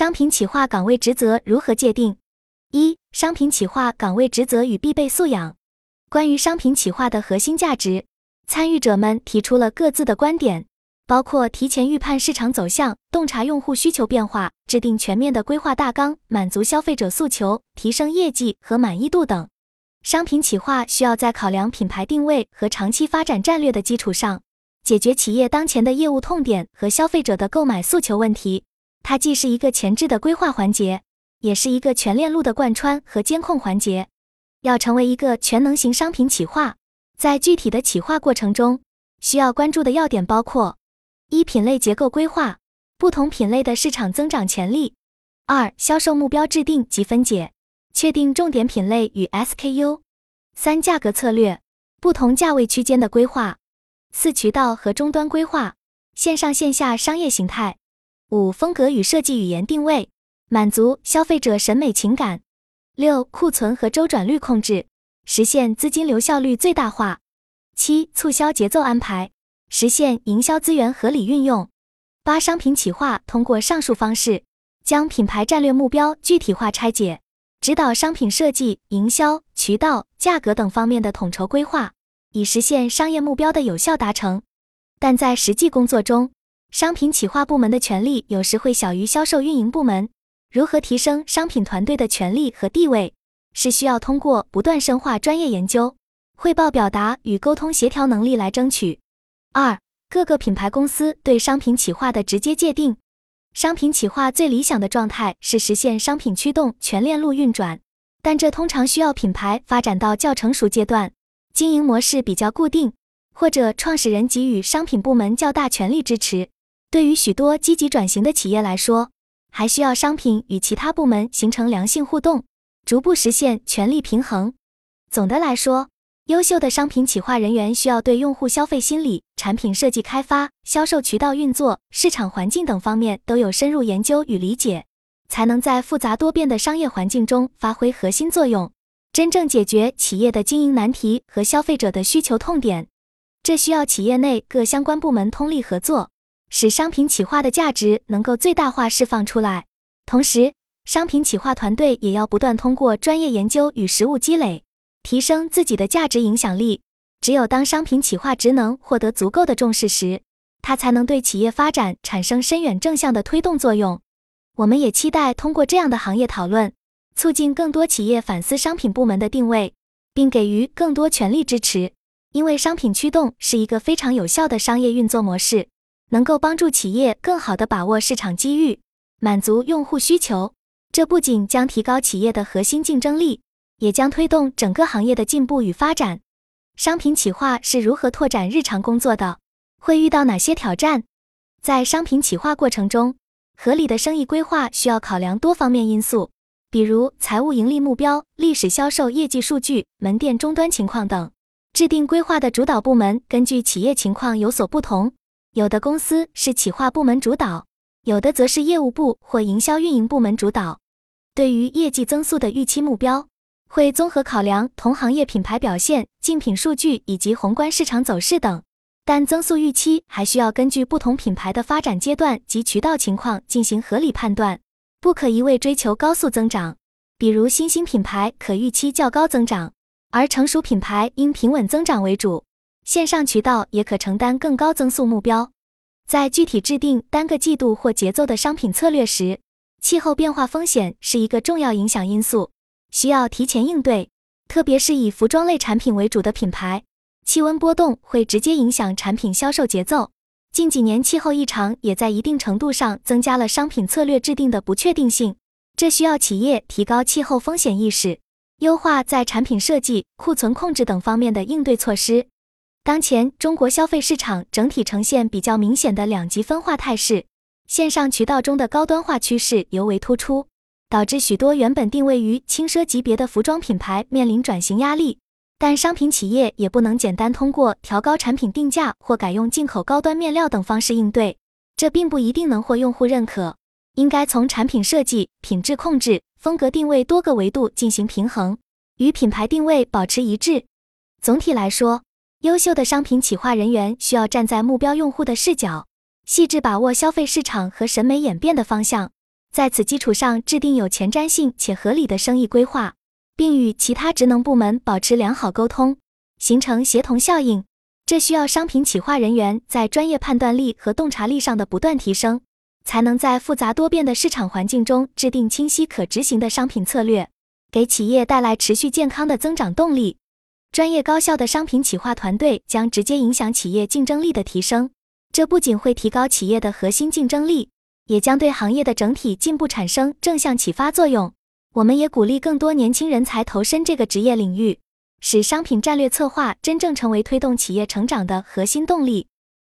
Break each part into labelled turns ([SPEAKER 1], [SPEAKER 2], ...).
[SPEAKER 1] 商品企划岗位职责如何界定？一、商品企划岗位职责与必备素养。关于商品企划的核心价值，参与者们提出了各自的观点，包括提前预判市场走向、洞察用户需求变化、制定全面的规划大纲、满足消费者诉求、提升业绩和满意度等。商品企划需要在考量品牌定位和长期发展战略的基础上，解决企业当前的业务痛点和消费者的购买诉求问题。它既是一个前置的规划环节，也是一个全链路的贯穿和监控环节。要成为一个全能型商品企划，在具体的企划过程中，需要关注的要点包括：一、品类结构规划，不同品类的市场增长潜力；二、销售目标制定及分解，确定重点品类与 SKU；三、价格策略，不同价位区间的规划；四、渠道和终端规划，线上线下商业形态。五、风格与设计语言定位，满足消费者审美情感。六、库存和周转率控制，实现资金流效率最大化。七、促销节奏安排，实现营销资源合理运用。八、商品企划通过上述方式，将品牌战略目标具体化拆解，指导商品设计、营销、渠道、价格等方面的统筹规划，以实现商业目标的有效达成。但在实际工作中，商品企划部门的权力有时会小于销售运营部门。如何提升商品团队的权力和地位，是需要通过不断深化专业研究、汇报表达与沟通协调能力来争取。二、各个品牌公司对商品企划的直接界定。商品企划最理想的状态是实现商品驱动全链路运转，但这通常需要品牌发展到较成熟阶段，经营模式比较固定，或者创始人给予商品部门较大权力支持。对于许多积极转型的企业来说，还需要商品与其他部门形成良性互动，逐步实现权力平衡。总的来说，优秀的商品企划人员需要对用户消费心理、产品设计开发、销售渠道运作、市场环境等方面都有深入研究与理解，才能在复杂多变的商业环境中发挥核心作用，真正解决企业的经营难题和消费者的需求痛点。这需要企业内各相关部门通力合作。使商品企划的价值能够最大化释放出来，同时，商品企划团队也要不断通过专业研究与实务积累，提升自己的价值影响力。只有当商品企划职能获得足够的重视时，它才能对企业发展产生深远正向的推动作用。我们也期待通过这样的行业讨论，促进更多企业反思商品部门的定位，并给予更多权力支持，因为商品驱动是一个非常有效的商业运作模式。能够帮助企业更好地把握市场机遇，满足用户需求。这不仅将提高企业的核心竞争力，也将推动整个行业的进步与发展。商品企划是如何拓展日常工作的？会遇到哪些挑战？在商品企划过程中，合理的生意规划需要考量多方面因素，比如财务盈利目标、历史销售业绩数据、门店终端情况等。制定规划的主导部门根据企业情况有所不同。有的公司是企划部门主导，有的则是业务部或营销运营部门主导。对于业绩增速的预期目标，会综合考量同行业品牌表现、竞品数据以及宏观市场走势等。但增速预期还需要根据不同品牌的发展阶段及渠道情况进行合理判断，不可一味追求高速增长。比如新兴品牌可预期较高增长，而成熟品牌应平稳增长为主。线上渠道也可承担更高增速目标。在具体制定单个季度或节奏的商品策略时，气候变化风险是一个重要影响因素，需要提前应对。特别是以服装类产品为主的品牌，气温波动会直接影响产品销售节奏。近几年气候异常也在一定程度上增加了商品策略制定的不确定性，这需要企业提高气候风险意识，优化在产品设计、库存控制等方面的应对措施。当前中国消费市场整体呈现比较明显的两极分化态势，线上渠道中的高端化趋势尤为突出，导致许多原本定位于轻奢级别的服装品牌面临转型压力。但商品企业也不能简单通过调高产品定价或改用进口高端面料等方式应对，这并不一定能获用户认可。应该从产品设计、品质控制、风格定位多个维度进行平衡，与品牌定位保持一致。总体来说。优秀的商品企划人员需要站在目标用户的视角，细致把握消费市场和审美演变的方向，在此基础上制定有前瞻性且合理的生意规划，并与其他职能部门保持良好沟通，形成协同效应。这需要商品企划人员在专业判断力和洞察力上的不断提升，才能在复杂多变的市场环境中制定清晰可执行的商品策略，给企业带来持续健康的增长动力。专业高效的商品企划团队将直接影响企业竞争力的提升。这不仅会提高企业的核心竞争力，也将对行业的整体进步产生正向启发作用。我们也鼓励更多年轻人才投身这个职业领域。使商品战略策划真正成为推动企业成长的核心动力。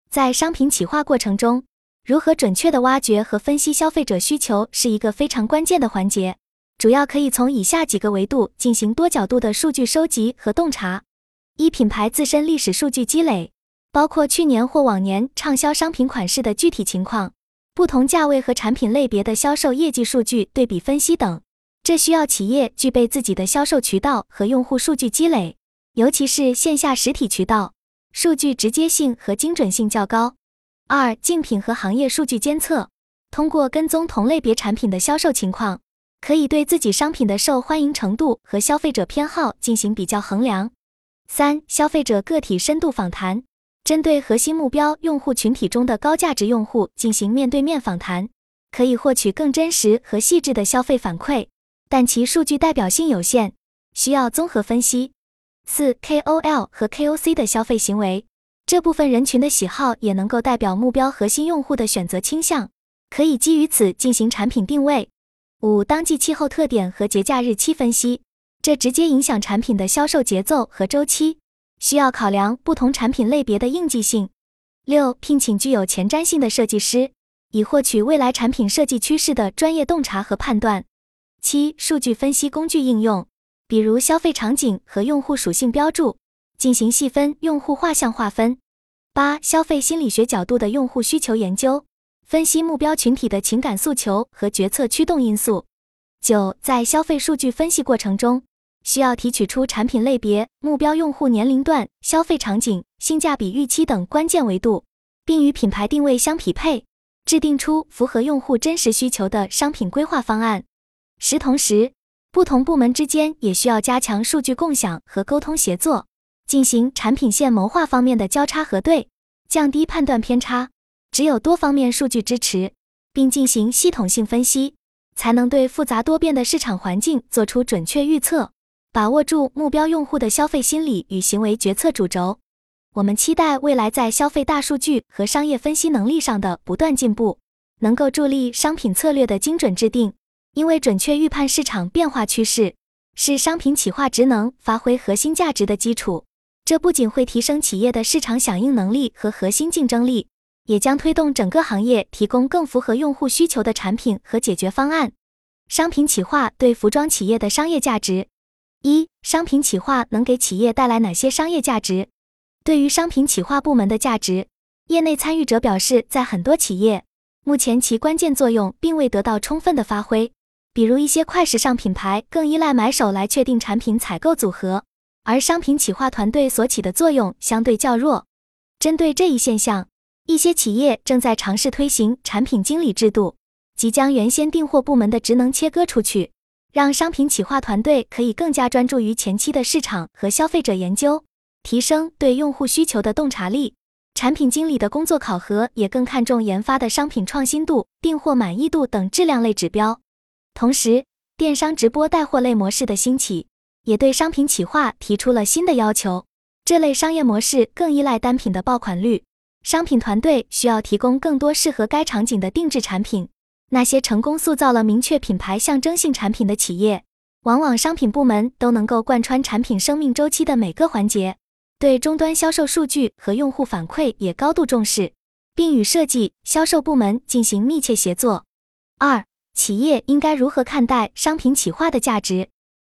[SPEAKER 1] 在商品企划过程中，如何准确地挖掘和分析消费者需求是一个非常关键的环节。主要可以从以下几个维度进行多角度的数据收集和洞察：一、品牌自身历史数据积累，包括去年或往年畅销商品款式的具体情况、不同价位和产品类别的销售业绩数据对比分析等。这需要企业具备自己的销售渠道和用户数据积累，尤其是线下实体渠道，数据直接性和精准性较高。二、竞品和行业数据监测，通过跟踪同类别产品的销售情况，可以对自己商品的受欢迎程度和消费者偏好进行比较衡量。三、消费者个体深度访谈，针对核心目标用户群体中的高价值用户进行面对面访谈，可以获取更真实和细致的消费反馈。但其数据代表性有限，需要综合分析。四 KOL 和 KOC 的消费行为，这部分人群的喜好也能够代表目标核心用户的选择倾向，可以基于此进行产品定位。五当季气候特点和节假日期分析，这直接影响产品的销售节奏和周期，需要考量不同产品类别的应季性。六聘请具有前瞻性的设计师，以获取未来产品设计趋势的专业洞察和判断。七、数据分析工具应用，比如消费场景和用户属性标注，进行细分用户画像划分。八、消费心理学角度的用户需求研究，分析目标群体的情感诉求和决策驱动因素。九、在消费数据分析过程中，需要提取出产品类别、目标用户年龄段、消费场景、性价比预期等关键维度，并与品牌定位相匹配，制定出符合用户真实需求的商品规划方案。十同时，不同部门之间也需要加强数据共享和沟通协作，进行产品线谋划方面的交叉核对，降低判断偏差。只有多方面数据支持，并进行系统性分析，才能对复杂多变的市场环境做出准确预测，把握住目标用户的消费心理与行为决策主轴。我们期待未来在消费大数据和商业分析能力上的不断进步，能够助力商品策略的精准制定。因为准确预判市场变化趋势是商品企划职能发挥核心价值的基础。这不仅会提升企业的市场响应能力和核心竞争力，也将推动整个行业提供更符合用户需求的产品和解决方案。商品企划对服装企业的商业价值：一、商品企划能给企业带来哪些商业价值？对于商品企划部门的价值，业内参与者表示，在很多企业，目前其关键作用并未得到充分的发挥。比如一些快时尚品牌更依赖买手来确定产品采购组合，而商品企划团队所起的作用相对较弱。针对这一现象，一些企业正在尝试推行产品经理制度，即将原先订货部门的职能切割出去，让商品企划团队可以更加专注于前期的市场和消费者研究，提升对用户需求的洞察力。产品经理的工作考核也更看重研发的商品创新度、订货满意度等质量类指标。同时，电商直播带货类模式的兴起，也对商品企划提出了新的要求。这类商业模式更依赖单品的爆款率，商品团队需要提供更多适合该场景的定制产品。那些成功塑造了明确品牌象征性产品的企业，往往商品部门都能够贯穿产品生命周期的每个环节，对终端销售数据和用户反馈也高度重视，并与设计、销售部门进行密切协作。二。企业应该如何看待商品企划的价值？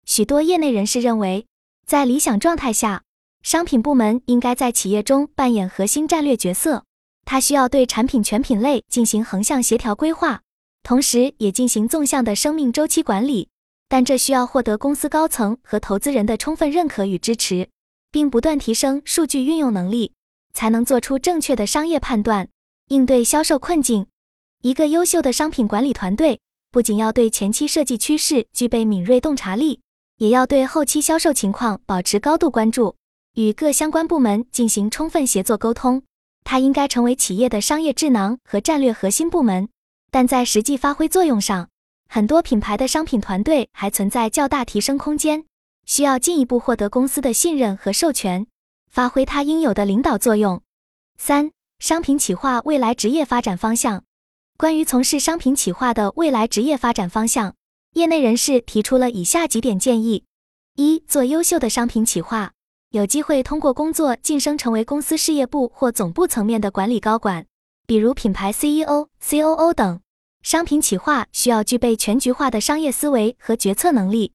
[SPEAKER 1] 许多业内人士认为，在理想状态下，商品部门应该在企业中扮演核心战略角色。它需要对产品全品类进行横向协调规划，同时也进行纵向的生命周期管理。但这需要获得公司高层和投资人的充分认可与支持，并不断提升数据运用能力，才能做出正确的商业判断，应对销售困境。一个优秀的商品管理团队。不仅要对前期设计趋势具备敏锐洞察力，也要对后期销售情况保持高度关注，与各相关部门进行充分协作沟通。它应该成为企业的商业智囊和战略核心部门。但在实际发挥作用上，很多品牌的商品团队还存在较大提升空间，需要进一步获得公司的信任和授权，发挥它应有的领导作用。三、商品企划未来职业发展方向。关于从事商品企划的未来职业发展方向，业内人士提出了以下几点建议：一、做优秀的商品企划，有机会通过工作晋升成为公司事业部或总部层面的管理高管。比如品牌 CEO、COO 等，商品企划需要具备全局化的商业思维和决策能力。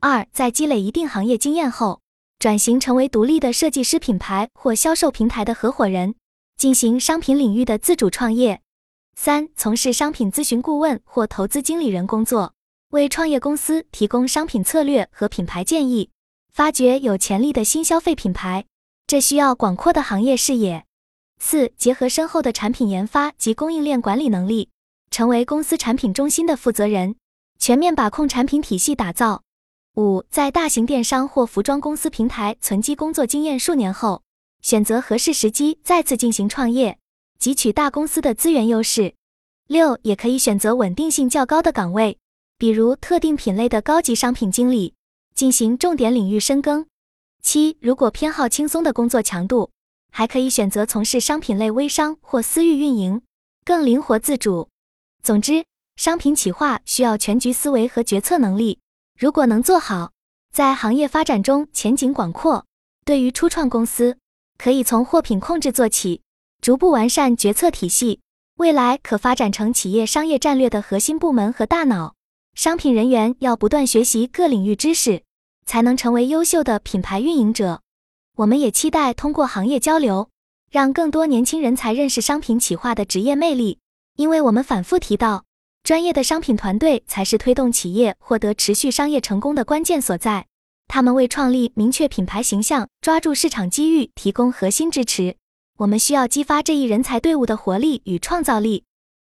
[SPEAKER 1] 二，在积累一定行业经验后，转型成为独立的设计师品牌或销售平台的合伙人，进行商品领域的自主创业。三，从事商品咨询顾问或投资经理人工作，为创业公司提供商品策略和品牌建议，发掘有潜力的新消费品牌，这需要广阔的行业视野。四、结合深厚的产品研发及供应链管理能力，成为公司产品中心的负责人，全面把控产品体系打造。五、在大型电商或服装公司平台存积工作经验数年后，选择合适时机再次进行创业，汲取大公司的资源优势。六、也可以选择稳定性较高的岗位，比如特定品类的高级商品经理，进行重点领域深耕。七、如果偏好轻松的工作强度。还可以选择从事商品类微商或私域运营，更灵活自主。总之，商品企划需要全局思维和决策能力。如果能做好，在行业发展中前景广阔。对于初创公司，可以从货品控制做起，逐步完善决策体系，未来可发展成企业商业战略的核心部门和大脑。商品人员要不断学习各领域知识，才能成为优秀的品牌运营者。我们也期待通过行业交流，让更多年轻人才认识商品企划的职业魅力。因为我们反复提到，专业的商品团队才是推动企业获得持续商业成功的关键所在。他们为创立明确品牌形象、抓住市场机遇提供核心支持。我们需要激发这一人才队伍的活力与创造力。